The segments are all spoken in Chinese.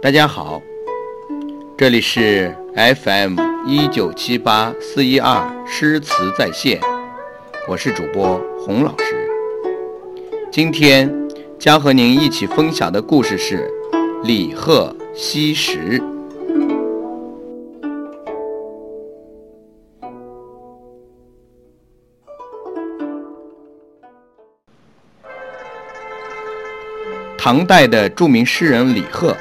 大家好，这里是 FM 一九七八四一二诗词在线，我是主播洪老师。今天将和您一起分享的故事是李贺惜时。唐代的著名诗人李贺。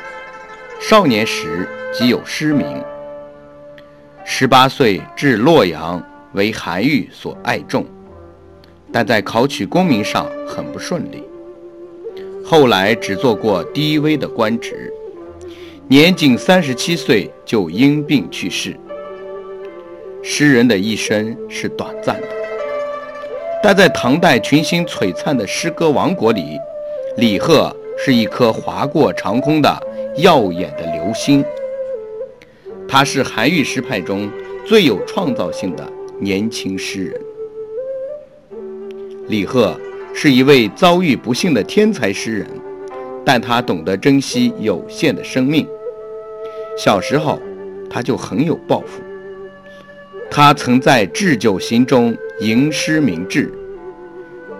少年时即有诗名，十八岁至洛阳，为韩愈所爱重，但在考取功名上很不顺利。后来只做过低微的官职，年仅三十七岁就因病去世。诗人的一生是短暂的，但在唐代群星璀璨的诗歌王国里，李贺是一颗划过长空的。耀眼的流星，他是韩愈诗派中最有创造性的年轻诗人。李贺是一位遭遇不幸的天才诗人，但他懂得珍惜有限的生命。小时候，他就很有抱负。他曾在《置酒行》中吟诗明志：“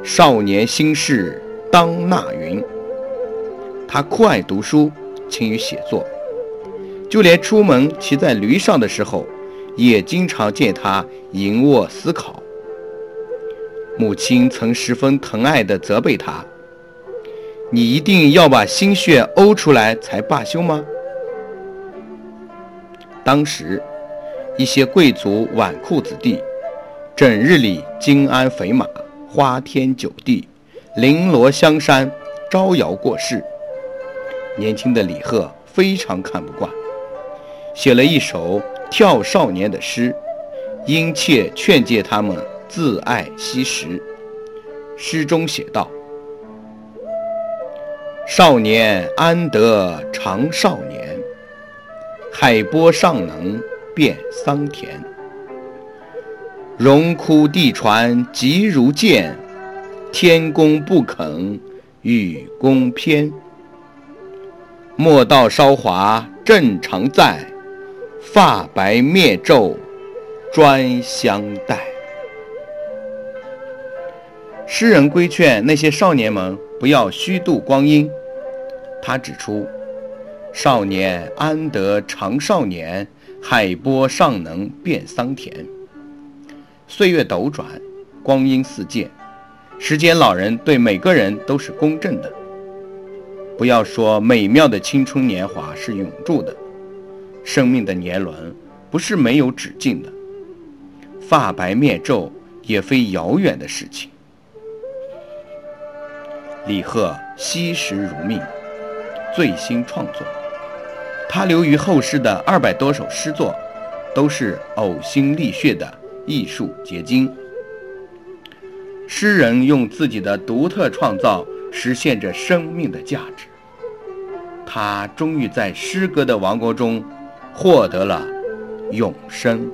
少年心事当纳云。”他酷爱读书。勤于写作，就连出门骑在驴上的时候，也经常见他吟卧思考。母亲曾十分疼爱地责备他：“你一定要把心血呕出来才罢休吗？”当时，一些贵族纨绔子弟，整日里金鞍肥马，花天酒地，绫罗香山，招摇过市。年轻的李贺非常看不惯，写了一首跳少年的诗，殷切劝诫他们自爱惜时。诗中写道：“少年安得长少年，海波尚能变桑田。荣枯地传急如箭，天公不肯与公偏。”莫道韶华正常在，发白灭皱专相待。诗人规劝那些少年们不要虚度光阴。他指出：“少年安得长少年，海波尚能变桑田。”岁月斗转，光阴似箭，时间老人对每个人都是公正的。不要说美妙的青春年华是永驻的，生命的年轮不是没有止境的，发白灭皱也非遥远的事情。李贺惜时如命，醉心创作，他留于后世的二百多首诗作，都是呕心沥血的艺术结晶。诗人用自己的独特创造。实现着生命的价值，他终于在诗歌的王国中获得了永生。